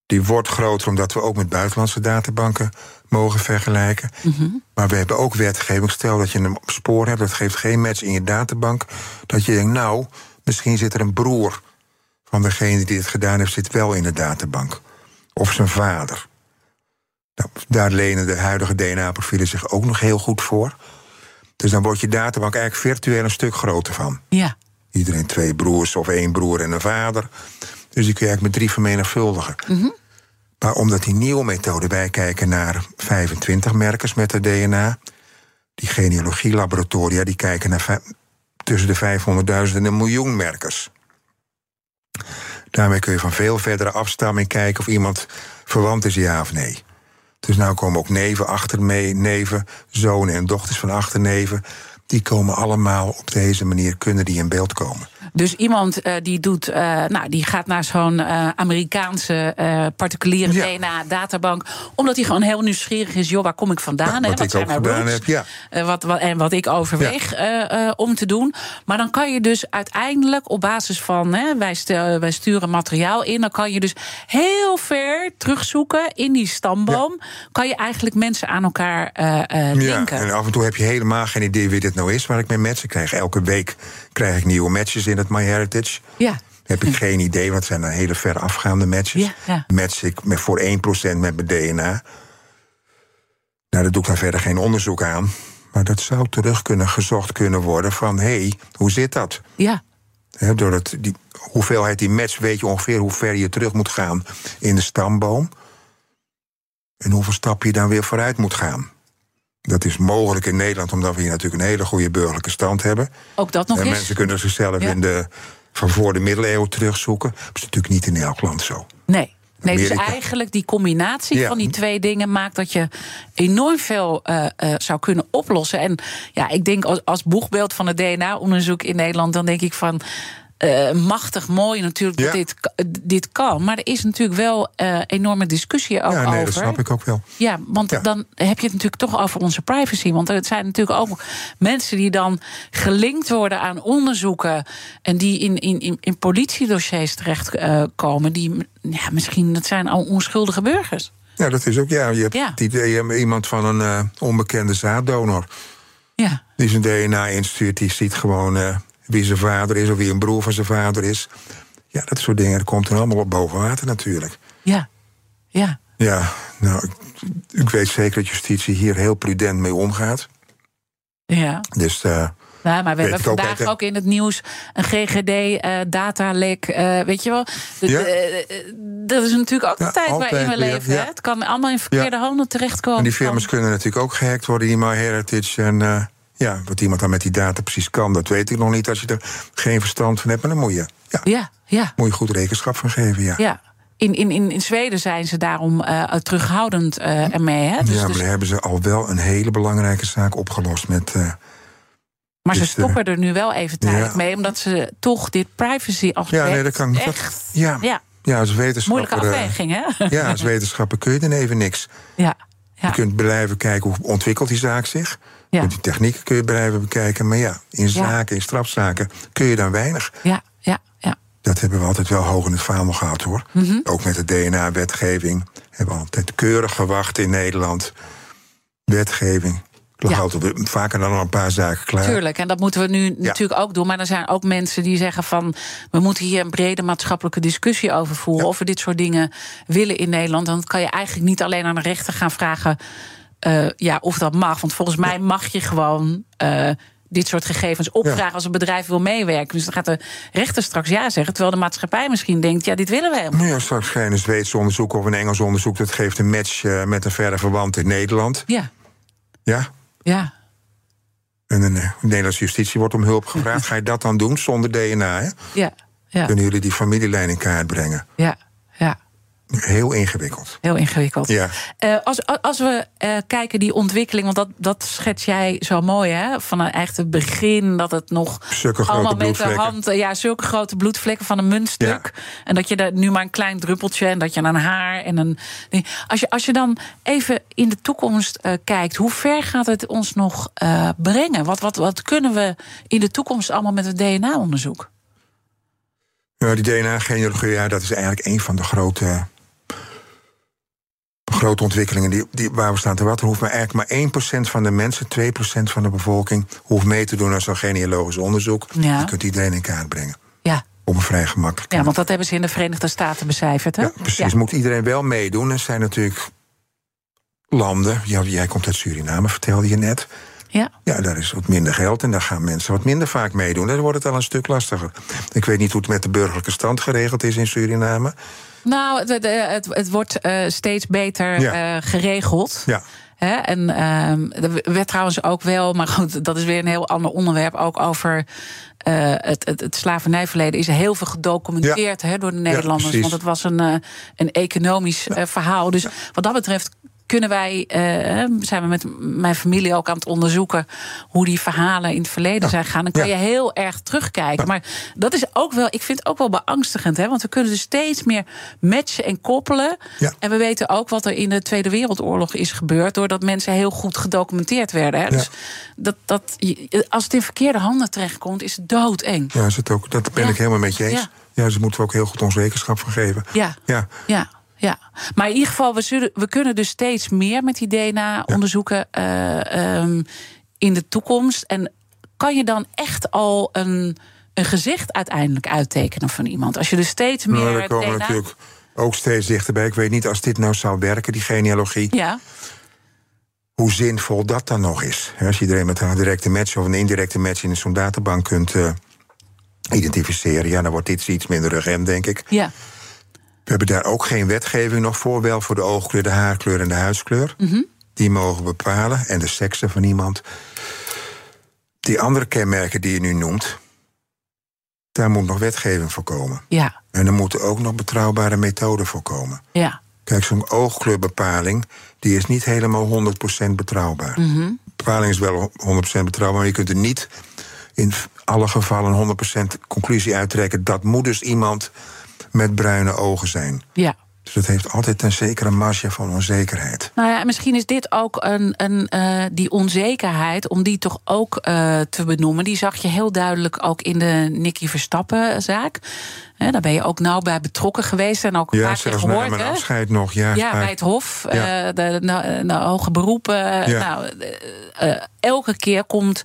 S3: Die wordt groter omdat we ook met buitenlandse databanken mogen vergelijken.
S2: Mhm.
S3: Maar we hebben ook wetgeving. Stel dat je een spoor hebt, dat geeft geen match in je databank. Dat je denkt, nou, Misschien zit er een broer van degene die het gedaan heeft, zit wel in de databank. Of zijn vader. Nou, daar lenen de huidige DNA-profielen zich ook nog heel goed voor. Dus dan wordt je databank eigenlijk virtueel een stuk groter van.
S2: Ja.
S3: Iedereen twee broers of één broer en een vader. Dus die kun je eigenlijk met drie vermenigvuldigen.
S2: Mhm.
S3: Maar omdat die nieuwe methode, wij kijken naar 25 merkers met de DNA. Die genealogielaboratoria die kijken naar tussen de 500.000 en een miljoen merkers. Daarmee kun je van veel verdere afstamming kijken of iemand verwant is, ja of nee. Dus nou komen ook neven, achterneven, zonen en dochters van achterneven. Die komen allemaal op deze manier, kunnen die in beeld komen.
S2: Dus iemand eh, die doet, eh, nou, die gaat naar zo'n eh, Amerikaanse particuliere DNA-databank, omdat hij gewoon heel nieuwsgierig is. Joh, waar kom ik vandaan?
S3: Nou,
S2: hè?
S3: wat ik
S2: zijn
S3: ook
S2: mijn
S3: gedaan
S2: roots?
S3: heb, ja.
S2: Wat, wat, en wat ik overweeg om te doen. Maar dan kan je dus uiteindelijk op basis van, hè, wij, wij sturen materiaal in, dan kan je dus heel ver terugzoeken in die stamboom. Kan je eigenlijk mensen aan elkaar
S3: Ja,
S2: linken.
S3: en af en toe heb je helemaal geen idee wie dit nou is waar ik mee match. Ik krijg elke week krijg ik nieuwe matches in het MyHeritage.
S2: Ja.
S3: Heb ik geen idee, wat zijn dan hele ver afgaande matches.
S2: Ja, ja.
S3: Match ik met voor 1% met mijn DNA. Nou, daar doe ik dan verder geen onderzoek aan. Maar dat zou terug kunnen gezocht kunnen worden van... hé, hey, hoe zit dat?
S2: Ja.
S3: Hè, door het, die hoeveelheid die match weet je ongeveer hoe ver je terug moet gaan in de stamboom. En hoeveel stappen je dan weer vooruit moet gaan. Dat is mogelijk in Nederland, omdat we hier natuurlijk een hele goede burgerlijke stand hebben.
S2: Ook dat nog
S3: en
S2: eens.
S3: mensen kunnen zichzelf
S2: Ja.
S3: in de, van voor de middeleeuwen terugzoeken. Dat is natuurlijk niet in elk land zo.
S2: Nee. Nee, dus eigenlijk die combinatie
S3: Ja.
S2: van die twee dingen maakt dat je enorm veel eh, eh, zou kunnen oplossen. En ja, ik denk als, als boegbeeld van het DNA-onderzoek in Nederland, dan denk ik van. Eh, machtig mooi natuurlijk dat dit, dit kan. Maar er is natuurlijk wel eh, enorme discussie ook
S3: ja, nee,
S2: over.
S3: dat snap ik ook wel.
S2: Ja, want dan heb je het natuurlijk toch over onze privacy. Want het zijn natuurlijk ook mensen die dan gelinkt worden aan onderzoeken. en die in, in, in, in politiedossiers terechtkomen. komen. die ja, misschien, dat zijn al onschuldige burgers.
S3: Ja, dat is ook, ja. Je hebt het idee, iemand van een eh, onbekende zaaddonor.
S2: Ja.
S3: Die zijn DNA instuurt, die ziet gewoon eh, wie zijn vader is of wie een broer van zijn vader is. Ja, dat soort dingen, dat komt dan allemaal op boven water natuurlijk.
S2: Ja. Ja.
S3: Ja, nou, ik, ik weet zeker dat justitie hier heel prudent mee omgaat.
S2: Ja.
S3: Dus eh,
S2: Nou, maar we
S3: Weet
S2: hebben
S3: ook
S2: vandaag ook in het nieuws een GGD-datalek. eh weet je wel? De-
S3: Ja.
S2: de- eh, dat is natuurlijk ook de
S3: Ja,
S2: tijd waarin we leven.
S3: ja.
S2: hè? Het kan allemaal in verkeerde handen terechtkomen.
S3: en die firma's kunnen natuurlijk ook gehackt worden, die MyHeritage. En eh, ja, wat iemand dan met die data precies kan, dat weet ik nog niet. Als je er geen verstand van hebt, maar dan moet je, ja,
S2: Ja, ja.
S3: moet je goed rekenschap van geven. Ja,
S2: Ja. In, in, in, in Zweden zijn ze daarom eh, terughoudend eh, ermee. Hè? Dus,
S3: ja, maar
S2: dus-
S3: daar hebben ze al wel een hele belangrijke zaak opgelost met. eh,
S2: maar ze
S3: dus,
S2: stoppen er nu wel even tijdelijk
S3: ja.
S2: mee, omdat ze toch dit privacy aspect
S3: Ja, nee, dat kan dat-
S2: echt.
S3: ja,
S2: ja,
S3: ja, als wetenschapper.
S2: moeilijke afweging, hè?
S3: ja, als wetenschapper kun je dan even niks.
S2: Ja, ja.
S3: Je kunt blijven kijken hoe ontwikkelt die zaak zich.
S2: Ja.
S3: Die technieken kun je blijven bekijken. Maar ja, in zaken, in strafzaken kun je dan weinig.
S2: ja, ja, ja.
S3: Dat hebben we altijd wel hoog in het vaandel gehad hoor.
S2: Mhm.
S3: Ook met de DNA-wetgeving. Hebben we altijd keurig gewacht in Nederland. Wetgeving. Lag
S2: Ja.
S3: altijd vaker dan al een paar zaken klaar.
S2: Tuurlijk, en dat moeten we nu natuurlijk ook doen. Maar er zijn ook mensen die zeggen van... we moeten hier een brede maatschappelijke discussie over voeren... of we dit soort dingen willen in Nederland. Dan kan je eigenlijk niet alleen aan de rechter gaan vragen... eh, ja, of dat mag. Want volgens mij mag je gewoon... eh, dit soort gegevens opvragen als een bedrijf wil meewerken. Dus dan gaat de rechter straks ja zeggen... terwijl de maatschappij misschien denkt... ja, dit willen we helemaal.
S3: Nou ja, straks ga je een Zweeds onderzoek of een Engels onderzoek. Dat geeft een match eh, met een verre verwant in Nederland.
S2: Ja,
S3: Ja,
S2: ja,
S3: en een eh, Nederlandse justitie wordt om hulp gevraagd. Ga je dat dan doen zonder DNA? Hè?
S2: ja, ja,
S3: Kunnen jullie die familielijn in kaart brengen?
S2: ja.
S3: Heel ingewikkeld.
S2: Heel ingewikkeld.
S3: Ja.
S2: Eh, als, als we eh, kijken die ontwikkeling, want dat, dat schets jij zo mooi, hè? Van een echt het begin dat het nog
S3: Zulke grote
S2: allemaal met de
S3: bloedvlekken.
S2: hand, eh, ja, zulke grote bloedvlekken van een muntstuk. En dat je daar nu maar een klein druppeltje en dat je een haar en een. Als je, als je dan even in de toekomst kijkt, hoe ver gaat het ons nog brengen? Wat, wat, wat kunnen we in de toekomst allemaal met het DNA-onderzoek?
S3: Ja, die DNA-genealogie, ja, dat is eigenlijk een van de grote, grote ontwikkelingen die, die, waar we staan te wachten. Er hoeft maar eigenlijk maar 1% van de mensen, 2% van de bevolking, hoeft mee te doen aan zo'n genealogisch onderzoek.
S2: Ja.
S3: Je kunt iedereen in kaart brengen. op een vrij gemakkelijk.
S2: Ja, want dat hebben ze in de Verenigde Staten becijferd, hè?
S3: Ja, precies. Moet iedereen wel meedoen. Er zijn natuurlijk landen. Ja, jij komt uit Suriname, vertelde je net.
S2: Ja.
S3: Ja, daar is wat minder geld en daar gaan mensen wat minder vaak meedoen. Dan wordt het al een stuk lastiger. Ik weet niet hoe het met de burgerlijke stand geregeld is in Suriname.
S2: Nou, het, het, het wordt uh, steeds beter
S3: Ja.
S2: uh, geregeld.
S3: Ja.
S2: En ehm, er werd trouwens ook wel, maar goed, dat is weer een heel ander onderwerp, ook over uh, het, het, het slavernijverleden is heel veel gedocumenteerd
S3: Ja.
S2: hè, door de Nederlanders. want het was een, uh, een economisch uh, verhaal. Dus wat dat betreft kunnen wij, uh, zijn we met mijn familie ook aan het onderzoeken hoe die verhalen in het verleden
S3: Ja.
S2: zijn gegaan. Dan kan
S3: Ja.
S2: je heel erg terugkijken. Maar dat is ook wel, ik vind het ook wel beangstigend, hè? want we kunnen dus steeds meer matchen en koppelen. En we weten ook wat er in de Tweede Wereldoorlog is gebeurd, doordat mensen heel goed gedocumenteerd werden. Hè? Dus dat, dat, als het in verkeerde handen terechtkomt, is het doodeng.
S3: Ja, is het ook, dat ben ik helemaal met je eens.
S2: Ja.
S3: Ja. dus daar moeten we ook heel goed ons rekenschap van geven.
S2: Ja.
S3: Ja.
S2: Ja, ja. Maar in ieder geval, we, zullen, we kunnen dus steeds meer met die DNA-onderzoeken uh, um, in de toekomst. En kan je dan echt al een, een gezicht uiteindelijk uittekenen van iemand? Als je dus steeds meer.
S3: Nou, daar komen
S2: DNA...
S3: natuurlijk ook steeds dichterbij. Ik weet niet als dit nou zou werken, die genealogie.
S2: Ja.
S3: Hoe zinvol dat dan nog is. Als je iedereen met een directe match of een indirecte match in zo'n databank kunt uh, identificeren, ja, dan wordt dit iets minder urgent, denk ik.
S2: Ja.
S3: We hebben daar ook geen wetgeving nog voor, wel voor de oogkleur, de haarkleur en de huidskleur.
S2: Mm -hmm.
S3: Die mogen bepalen en de seksen van iemand. Die andere kenmerken die je nu noemt, daar moet nog wetgeving voor komen.
S2: Ja.
S3: En er moeten ook nog betrouwbare methoden voor komen.
S2: Ja.
S3: Kijk, zo'n oogkleurbepaling, die is niet helemaal 100% betrouwbaar.
S2: Mm -hmm.
S3: Bepaling is wel 100% betrouwbaar, maar je kunt er niet in alle gevallen 100% conclusie uittrekken. Dat moet dus iemand met bruine ogen zijn.
S2: Ja.
S3: Dus dat heeft altijd een zekere marge van onzekerheid.
S2: Nou ja, misschien is dit ook een, een uh, die onzekerheid, om die toch ook uh, te benoemen. Die zag je heel duidelijk ook in de Nicky Verstappen-zaak. He, daar ben je ook nauw bij betrokken geweest en ook een
S3: ja,
S2: paar keer
S3: zelfs
S2: gehoord.
S3: na mijn afscheid nog. Ja,
S2: Ja, bij het Hof,
S3: Ja.
S2: uh, de, de, de hoge beroepen.
S3: Ja.
S2: Nou, elke keer komt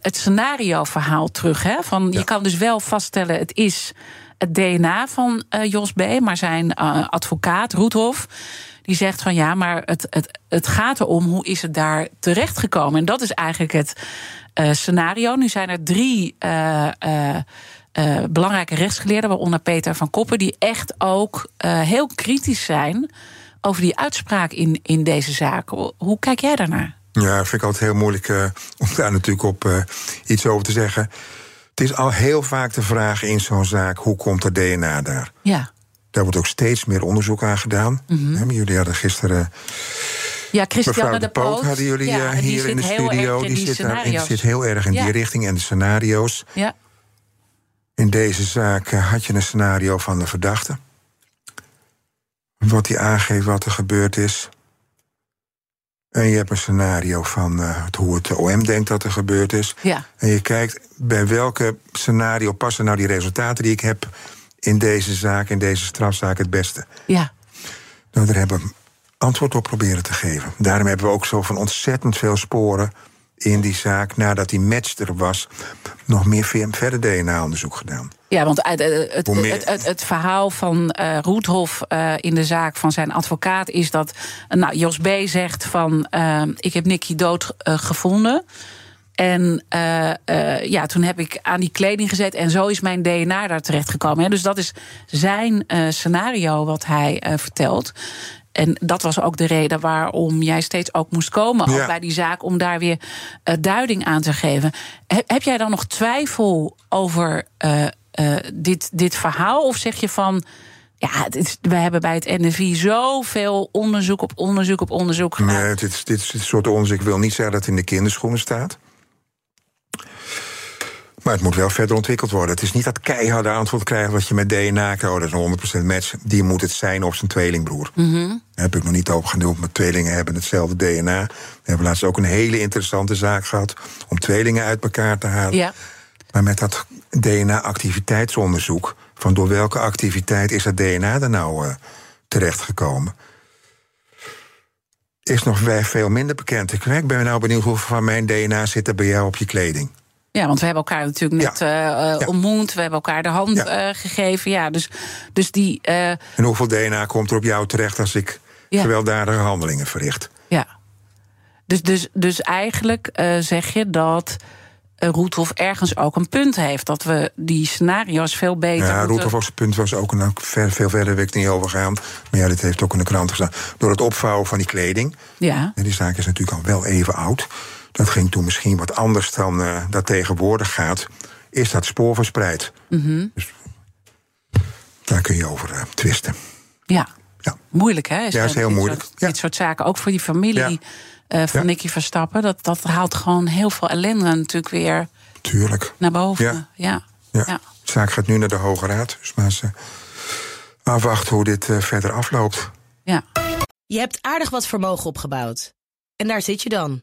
S2: het scenario-verhaal terug. Hè? Van, Je kan dus wel vaststellen, het is het DNA van uh, Jos B., maar zijn uh, advocaat, Roethoff, die zegt van ja, maar het, het, het gaat erom hoe is het daar terechtgekomen. En dat is eigenlijk het uh, scenario. Nu zijn er drie. Belangrijke rechtsgeleerden, waaronder Peter van Koppen, die echt ook heel kritisch zijn over die uitspraak in, in deze zaak. Hoe kijk jij daarnaar?
S3: Ja, vind ik altijd heel moeilijk om daar natuurlijk op iets over te zeggen. Het is al heel vaak de vraag in zo'n zaak: hoe komt er DNA daar?
S2: Ja.
S3: Daar wordt ook steeds meer onderzoek aan gedaan.
S2: Mhm.
S3: Mm -hmm. Jullie hadden gisteren.
S2: Ja, Christiane de,
S3: Poot
S2: Poot
S3: hadden jullie
S2: ja,
S3: uh, hier in de studio.
S2: Die,
S3: die, zit, daar,
S2: scenario's.
S3: zit heel erg in
S2: ja.
S3: die richting en de scenario's.
S2: Ja.
S3: In deze zaak uh, had je een scenario van de verdachte. Wat hij aangeeft wat er gebeurd is. En je hebt een scenario van uh, hoe het OM denkt dat er gebeurd is.
S2: Ja.
S3: En je kijkt bij welke scenario passen nou die resultaten die ik heb in deze zaak, in deze strafzaak, het beste.
S2: Ja.
S3: Nou, daar hebben we antwoord op proberen te geven. Daarom hebben we ook zo van ontzettend veel sporen in die zaak, nadat die match er was, nog meer verder DNA-onderzoek gedaan.
S2: Ja, want het, het, het, het, het verhaal van uh, Roethoff uh, in de zaak van zijn advocaat is dat nou, Jos B. zegt van uh, ik heb Nicky dood gevonden. En ja, toen heb ik aan die kleding gezet en zo is mijn DNA daar terecht gekomen. Dus dat is zijn scenario wat hij vertelt. En dat was ook de reden waarom jij steeds ook moest komen
S3: Ja.
S2: ook bij die zaak, om daar weer uh, duiding aan te geven. He, heb jij dan nog twijfel over uh, uh, dit, dit verhaal? Of zeg je van. Ja, we hebben bij het NFI zoveel onderzoek op onderzoek op onderzoek gedaan.
S3: Nee, dit, dit het soort onderzoek. Wil niet zeggen dat het in de kinderschoenen staat. Maar het moet wel verder ontwikkeld worden. Het is niet dat keiharde antwoord krijgen wat je met DNA krijgt. Oh, dat is een 100% match. Die moet het zijn op zijn tweelingbroer.
S2: Mhm.
S3: Daar heb ik nog niet over genoemd. Maar tweelingen hebben hetzelfde DNA. We hebben laatst ook een hele interessante zaak gehad... om tweelingen uit elkaar te halen.
S2: Ja.
S3: Maar met dat DNA-activiteitsonderzoek... van door welke activiteit is dat DNA er nou uh, terechtgekomen... is nog veel minder bekend. Ik ben nou benieuwd hoeveel van mijn DNA zit er bij jou op je kleding.
S2: Ja, want we hebben elkaar natuurlijk net eh, eh, ontmoet. We hebben elkaar de hand eh, gegeven. Ja, dus, dus die.
S3: En hoeveel DNA komt er op jou terecht als ik
S2: Ja.
S3: gewelddadige handelingen verricht?
S2: ja. Dus, dus, dus eigenlijk zeg je dat Roethoff ergens ook een punt heeft. Dat we die scenario's veel beter.
S3: Ja,
S2: moeten-
S3: Roethoff zijn punt was ook een, ver, veel verder wil ik niet over gaan. Maar ja, dit heeft ook in de krant gestaan. Door het opvouwen van die kleding.
S2: Ja.
S3: En die zaak is natuurlijk al wel even oud. Dat ging toen misschien wat anders dan eh, dat tegenwoordig gaat. Is dat spoor verspreid?
S2: Mhm.
S3: Daar kun je over eh, twisten.
S2: Ja. Moeilijk, hè?
S3: Ja, is heel
S2: dit
S3: moeilijk.
S2: Soort, Dit soort zaken, ook voor die familie
S3: Ja.
S2: eh, van
S3: Ja.
S2: Nicky Verstappen. Dat, dat haalt gewoon heel veel ellende natuurlijk weer
S3: Tuurlijk.
S2: naar boven.
S3: Ja.
S2: Ja.
S3: Ja.
S2: Ja.
S3: De zaak gaat nu naar de Hoge Raad. Dus maar eh, afwachten hoe dit eh, verder afloopt.
S4: Je hebt aardig wat vermogen opgebouwd. En daar zit je dan,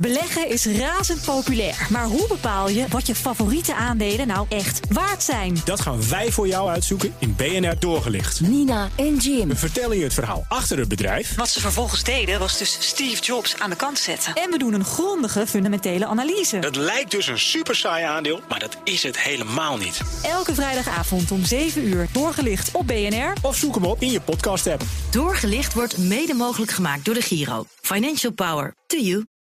S5: Beleggen is razend populair. Maar hoe bepaal je wat je favoriete aandelen nou echt waard zijn?
S6: Dat gaan wij voor jou uitzoeken in BNR Doorgelicht.
S5: Nina en Jim.
S6: We vertellen je het verhaal achter het bedrijf.
S7: Wat ze vervolgens deden was dus Steve Jobs aan de kant zetten.
S5: En we doen een grondige fundamentele analyse.
S6: Het lijkt dus een super saai aandeel, maar dat is het helemaal niet.
S5: Elke vrijdagavond om 7 uur doorgelicht op BNR.
S6: Of zoek hem op in je podcast-app.
S4: Doorgelicht wordt mede mogelijk gemaakt door de Giro. Financial Power to you.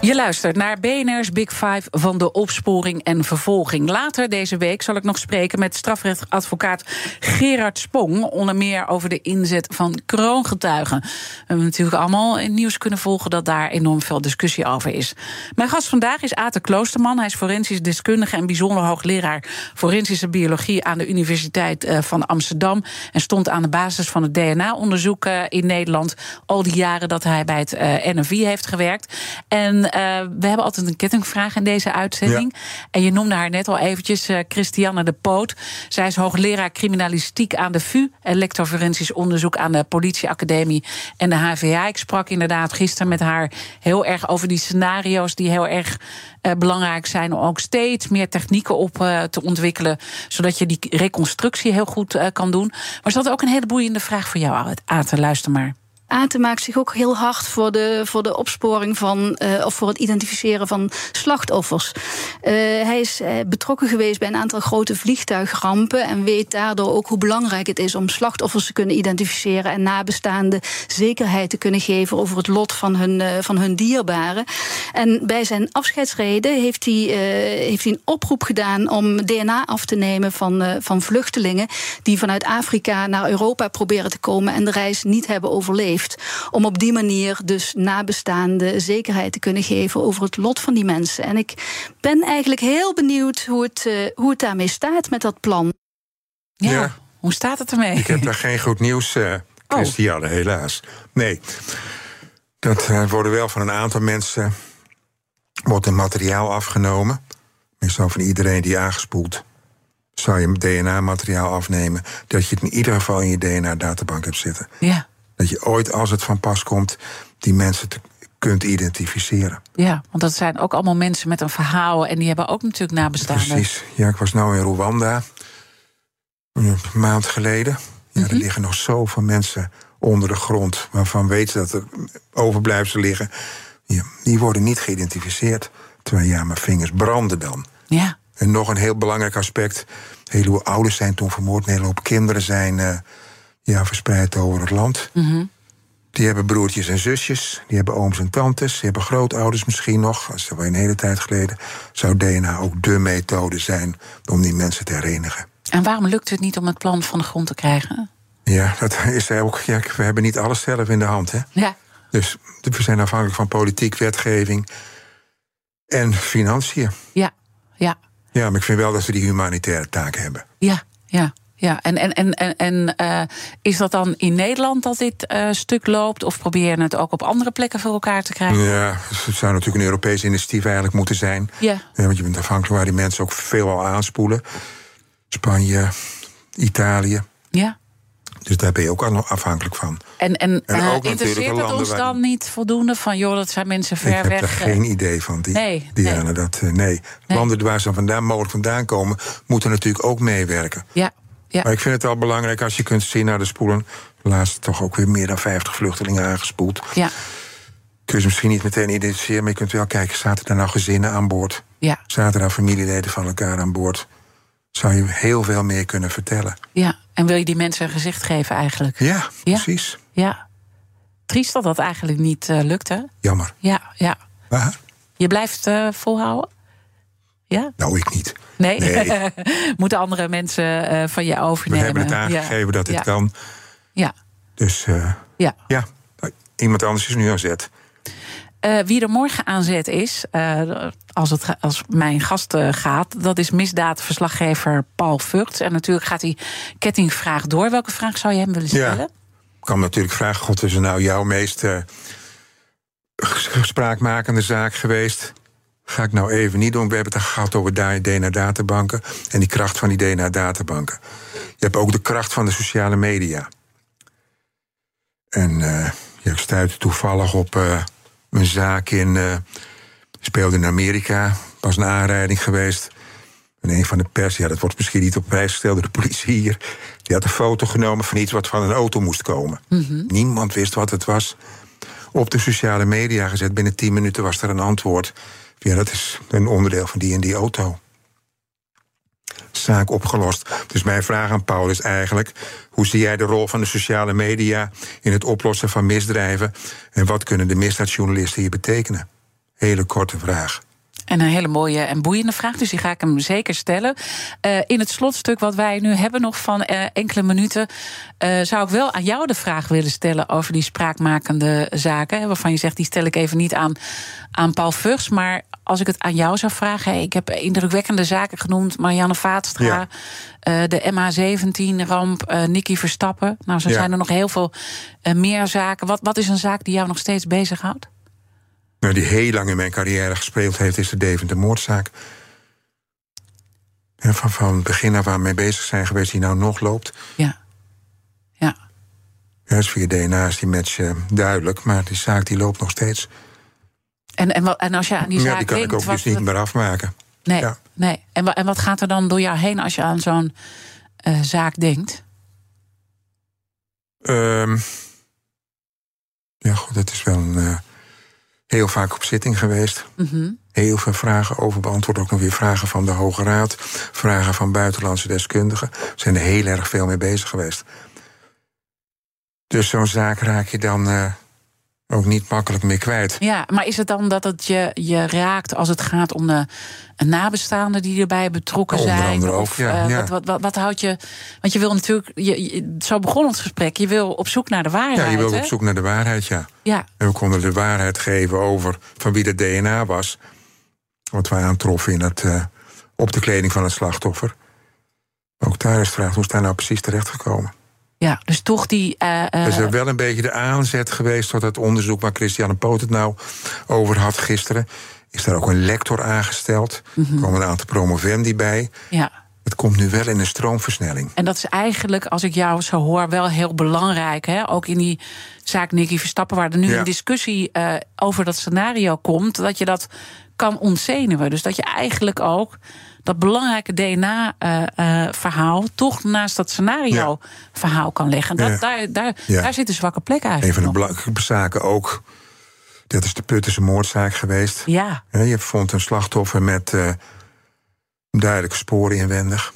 S2: Je luistert naar BNR's Big Five van de opsporing en vervolging. Later deze week zal ik nog spreken met strafrechtadvocaat Gerard Spong. Onder meer over de inzet van kroongetuigen. We hebben natuurlijk allemaal in nieuws kunnen volgen dat daar enorm veel discussie over is. Mijn gast vandaag is Ate Kloosterman. Hij is forensisch deskundige en bijzonder hoogleraar forensische biologie aan de Universiteit eh, van Amsterdam. En stond aan de basis van het DNA-onderzoek eh, in Nederland. Al die jaren dat hij bij het eh, NFI heeft gewerkt. En we hebben altijd een kettingvraag in deze uitzending. En je noemde haar net al eventjes, eh, Christiane de Poot. Zij is hoogleraar criminalistiek aan de VU... en lector forensisch onderzoek aan de politieacademie en de HVA. Ik sprak inderdaad gisteren met haar heel erg over die scenario's... die heel erg eh, belangrijk zijn om ook steeds meer technieken op eh, te ontwikkelen... zodat je die reconstructie heel goed eh, kan doen. Maar ze had ook een hele boeiende vraag voor jou, Aten. Luister maar.
S8: Aten maakt zich ook heel hard voor de, voor de opsporing van, eh, of voor het identificeren van slachtoffers. Eh, hij is eh, betrokken geweest bij een aantal grote vliegtuigrampen en weet daardoor ook hoe belangrijk het is om slachtoffers te kunnen identificeren en nabestaanden zekerheid te kunnen geven over het lot van hun, van hun dierbaren. En bij zijn afscheidsreden heeft hij, heeft hij een oproep gedaan om DNA af te nemen van, van vluchtelingen die vanuit Afrika naar Europa proberen te komen en de reis niet hebben overleefd. Om op die manier dus nabestaanden zekerheid te kunnen geven over het lot van die mensen. En ik ben eigenlijk heel benieuwd hoe het, eh, hoe het daarmee staat met dat plan.
S2: Ja, hoe staat het ermee?
S3: Ik heb daar geen goed nieuws, eh Christiane, helaas. Nee, dat eh, worden wel van een aantal mensen... wordt een materiaal afgenomen. Meestal van iedereen die aangespoeld. Zou je DNA-materiaal afnemen... dat je het in ieder geval in je DNA-databank hebt zitten.
S2: Ja.
S3: Dat je ooit, als het van pas komt, die mensen te- kunt identificeren.
S2: Ja, want dat zijn ook allemaal mensen met een verhaal en die hebben ook natuurlijk nabestaanden.
S3: Precies. Ja, ik was nou in Rwanda. Een maand geleden. Ja,
S2: Mhm.
S3: er liggen nog zoveel mensen onder de grond. waarvan weten dat er overblijfselen liggen. Ja, die worden niet geïdentificeerd. Terwijl ja, mijn vingers branden dan.
S2: Ja.
S3: En nog een heel belangrijk aspect. Een heleboel ouders zijn toen vermoord. Een hele hoop kinderen zijn eh, ja, verspreid over het land.
S2: Mhm.
S3: Die hebben broertjes en zusjes, die hebben ooms en tantes, die hebben grootouders misschien nog. Dat is wel een hele tijd geleden. Zou DNA ook dé methode zijn om die mensen te herenigen?
S2: En waarom lukt het niet om het plan van de grond te krijgen?
S3: Ja, dat is ook. Ja, we hebben niet alles zelf in de hand, hè?
S2: Ja.
S3: Dus we zijn afhankelijk van politiek, wetgeving en financiën.
S2: Ja, ja,
S3: Ja, maar ik vind wel dat ze die humanitaire taak hebben.
S2: ja, ja. Ja. En, en, en, en, en eh, is dat dan in Nederland dat dit eh, stuk loopt? Of probeer je het ook op andere plekken voor elkaar te krijgen?
S3: Ja, het zou natuurlijk een Europees initiatief eigenlijk moeten zijn.
S2: Ja.
S3: Want je bent afhankelijk waar die mensen ook veel al aanspoelen. Spanje, Italië.
S2: Ja.
S3: Dus daar ben je ook al afhankelijk van.
S2: En, en,
S3: En
S2: eh,
S3: ook
S2: interesseert het ons
S3: waar-
S2: dan niet voldoende van... joh, dat zijn mensen ver
S3: ik heb
S2: weg?
S3: er geen idee van, die,
S2: Nee,
S3: Diana. Dat, eh, nee. Landen waar ze vandaan, mogelijk vandaan komen... moeten natuurlijk ook meewerken.
S2: Ja, ja.
S3: Maar ik vind het wel belangrijk als je kunt zien naar de spoelen... laatst toch ook weer meer dan 50 vluchtelingen aangespoeld.
S2: Ja.
S3: Kun je ze misschien niet meteen identificeren... maar je kunt wel kijken, zaten er nou gezinnen aan boord?
S2: Ja.
S3: Zaten er nou familieleden van elkaar aan boord? Zou je heel veel meer kunnen vertellen.
S2: Ja, en wil je die mensen een gezicht geven eigenlijk?
S3: Ja, precies.
S2: Ja. Triest dat dat eigenlijk niet eh, lukt, hè?
S3: Jammer.
S2: Ja, ja.
S3: Waar?
S2: Je blijft eh, volhouden? Ja?
S3: Nou, ik niet.
S2: Nee?
S3: Nee.
S2: Moeten andere mensen eh, van je
S3: We
S2: overnemen?
S3: hebben het aangegeven
S2: Ja.
S3: dat het
S2: ja.
S3: kan.
S2: Ja.
S3: Dus eh,
S2: Ja.
S3: ja, iemand anders is nu aan zet.
S2: Eh, wie er morgen aan zet is, als, het, als mijn gast gaat, dat is misdaadverslaggever Paul Vught. En natuurlijk gaat die kettingvraag door. Welke vraag zou je hem willen stellen?
S3: Ja. Ik kan natuurlijk vragen, God, is er nou jouw meest spraakmakende zaak geweest? Ga ik nou even niet doen. We hebben het gehad over DNA-databanken en die kracht van die DNA-databanken. Je hebt ook de kracht van de sociale media. En eh ja, ik stuitte toevallig op eh, een zaak in. eh, speelde in Amerika. Was een aanrijding geweest. En een van de pers, ja, dat wordt misschien niet op prijs gesteld door de politie hier. Die had een foto genomen van iets wat van een auto moest komen. Niemand wist wat het was. Op de sociale media gezet. Binnen 10 minuten was er een antwoord. Ja, dat is een onderdeel van die en die auto. Zaak opgelost. Dus mijn vraag aan Paul is eigenlijk: hoe zie jij de rol van de sociale media in het oplossen van misdrijven? En wat kunnen de misdaadjournalisten hier betekenen? Hele korte vraag.
S2: En een hele mooie en boeiende vraag, dus die ga ik hem zeker stellen. Eh, in het slotstuk wat wij nu hebben, nog van eh, enkele minuten, eh, zou ik wel aan jou de vraag willen stellen over die spraakmakende zaken. Waarvan je zegt, die stel ik even niet aan, aan Paul Vugs. Maar als ik het aan jou zou vragen, ik heb indrukwekkende zaken genoemd: Marianne Vaatstra,
S3: Ja.
S2: eh, de MH17-ramp, eh Nicky Verstappen. Nou, zo
S3: Ja.
S2: zijn er nog heel veel eh, meer zaken. Wat, wat is een zaak die jou nog steeds bezighoudt?
S3: Nou, die heel lang in mijn carrière gespeeld heeft, is de Deventer-moordzaak. En van, van het begin af aan mee bezig zijn geweest, die nou nog loopt.
S2: Ja. Ja.
S3: Dus via DNA is die match duidelijk, maar die zaak die loopt nog steeds.
S2: En, en, en als je aan die
S3: ja,
S2: zaak
S3: die kan
S2: denkt,
S3: ik ook dus niet meer afmaken.
S2: Nee,
S3: Ja.
S2: nee. En, en wat gaat er dan door jou heen als je aan zo'n eh, zaak denkt?
S3: Ehm, ja, goed, dat is wel een, eh, heel vaak op zitting geweest.
S2: Mhm.
S3: Heel veel vragen over beantwoord. Ook nog weer vragen van de Hoge Raad. Vragen van buitenlandse deskundigen. We zijn er heel erg veel mee bezig geweest. Dus zo'n zaak raak je dan eh, ook niet makkelijk meer kwijt.
S2: Ja, maar is het dan dat het je, je raakt als het gaat om de nabestaanden die erbij betrokken
S3: Onder
S2: zijn?
S3: andere ook,
S2: of,
S3: ja,
S2: eh,
S3: ja.
S2: Wat, wat, wat, wat houdt je. Want je wil natuurlijk. Je, je- zo begon ons gesprek. Je wil op zoek naar de waarheid.
S3: Ja, je wil op zoek naar de waarheid, ja.
S2: Ja,
S3: En we konden de waarheid geven over van wie de DNA was. Wat wij aantroffen in het, eh, op de kleding van het slachtoffer. Ook daar is de vraag, hoe is daar nou precies terechtgekomen?
S2: Ja, dus toch die. eh, eh,
S3: Er is er wel een beetje de aanzet geweest tot het onderzoek waar Christiane Poot het nou over had gisteren. Is daar ook een lector aangesteld?
S2: Mhm.
S3: Er komen een aantal promovendi bij.
S2: ja.
S3: Het komt nu wel in een stroomversnelling.
S2: En dat is eigenlijk, als ik jou zo hoor, wel heel belangrijk. Hè? Ook in die zaak Nicky Verstappen, waar er nu
S3: Ja.
S2: een discussie eh, over dat scenario komt, dat je dat kan ontzenuwen. Dus dat je eigenlijk ook dat belangrijke DNA-verhaal toch naast dat scenario-verhaal kan leggen. En dat,
S3: Ja.
S2: daar, daar, daar zit een zwakke plek
S3: Een
S2: eigenlijk.
S3: van de belangrijke zaken ook. Dat is de Puttense moordzaak geweest.
S2: Ja,
S3: Je vond een slachtoffer met eh, duidelijke sporen inwendig.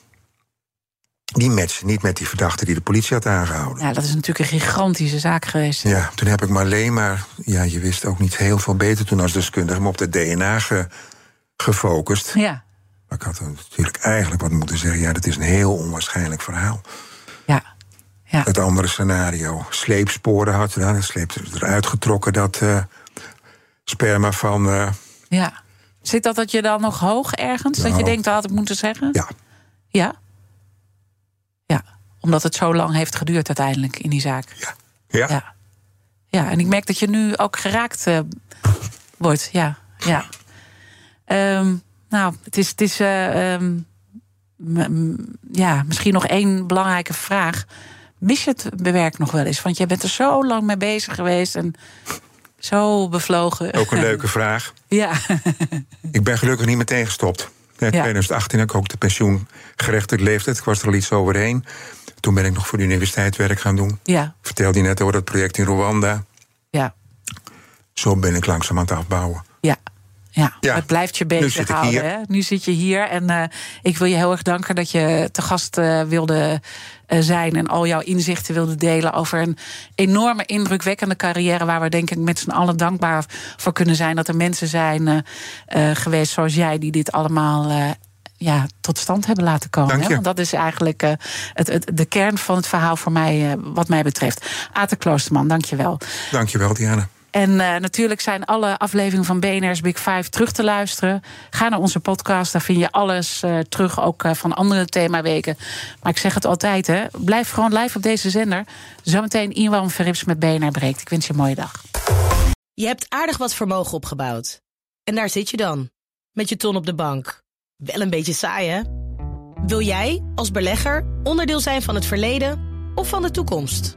S3: Die matchen niet met die verdachte die de politie had aangehouden.
S2: ja, dat is natuurlijk een gigantische zaak geweest.
S3: Ja, toen heb ik maar alleen maar... Ja, je wist ook niet heel veel beter toen als deskundige... maar op de DNA ge- gefocust.
S2: Ja,
S3: Maar ik had natuurlijk eigenlijk wat moeten zeggen... ja, dat is een heel onwaarschijnlijk verhaal.
S2: ja. ja.
S3: Het andere scenario. Sleepsporen had je dan. Het sleept eruit getrokken dat eh, sperma van... eh,
S2: ja. Zit dat dat je dan nog hoog ergens? Dat je
S3: Nou.
S2: denkt, dat had ik moeten zeggen?
S3: Ja.
S2: Ja? Ja. Omdat het zo lang heeft geduurd uiteindelijk in die zaak.
S3: Ja. Ja.
S2: Ja, ja en ik merk dat je nu ook geraakt eh, wordt. Ja, ja. Ehm, nou, het is, het is eh, ehm, ja, misschien nog één belangrijke vraag. Mis je het werk nog wel eens? Want jij bent er zo lang mee bezig geweest en zo bevlogen.
S3: Ook een leuke vraag.
S2: Ja,
S3: Ik ben gelukkig niet meteen gestopt. In 2018 heb ik ook de pensioengerechtigd leeftijd. Ik was er al iets overheen. Toen ben ik nog voor de universiteit werk gaan doen.
S2: ja,
S3: Ik vertelde je net over dat project in Rwanda.
S2: ja.
S3: Zo ben ik langzaam aan het afbouwen.
S2: Ja. Ja,
S3: Ja,
S2: het blijft je
S3: hier.
S2: Hè? Nu zit je hier en eh, ik wil je heel erg danken dat je te gast eh, wilde eh, zijn en al jouw inzichten wilde delen over een enorme indrukwekkende carrière waar we denk ik met z'n allen dankbaar voor kunnen zijn dat er mensen zijn geweest zoals jij die dit allemaal ja, tot stand hebben laten komen.
S3: Dank
S2: Hè?
S3: je.
S2: Want dat is eigenlijk het, het, de kern van het verhaal voor mij, wat mij betreft. Ate Kloosterman, dank je wel.
S3: Dankjewel, Diana.
S2: En eh, natuurlijk zijn alle afleveringen van BNR's Big Five terug te luisteren. Ga naar onze podcast, daar vind je alles eh, terug, ook eh, van andere themaweken. Maar ik zeg het altijd, hè, blijf gewoon live op deze zender. Zometeen Iwan Verrips met BNR breekt. Ik wens je een mooie dag.
S4: Je hebt aardig wat vermogen opgebouwd. En daar zit je dan, met je ton op de bank. Wel een beetje saai, hè? Wil jij, als belegger, onderdeel zijn van het verleden of van de toekomst?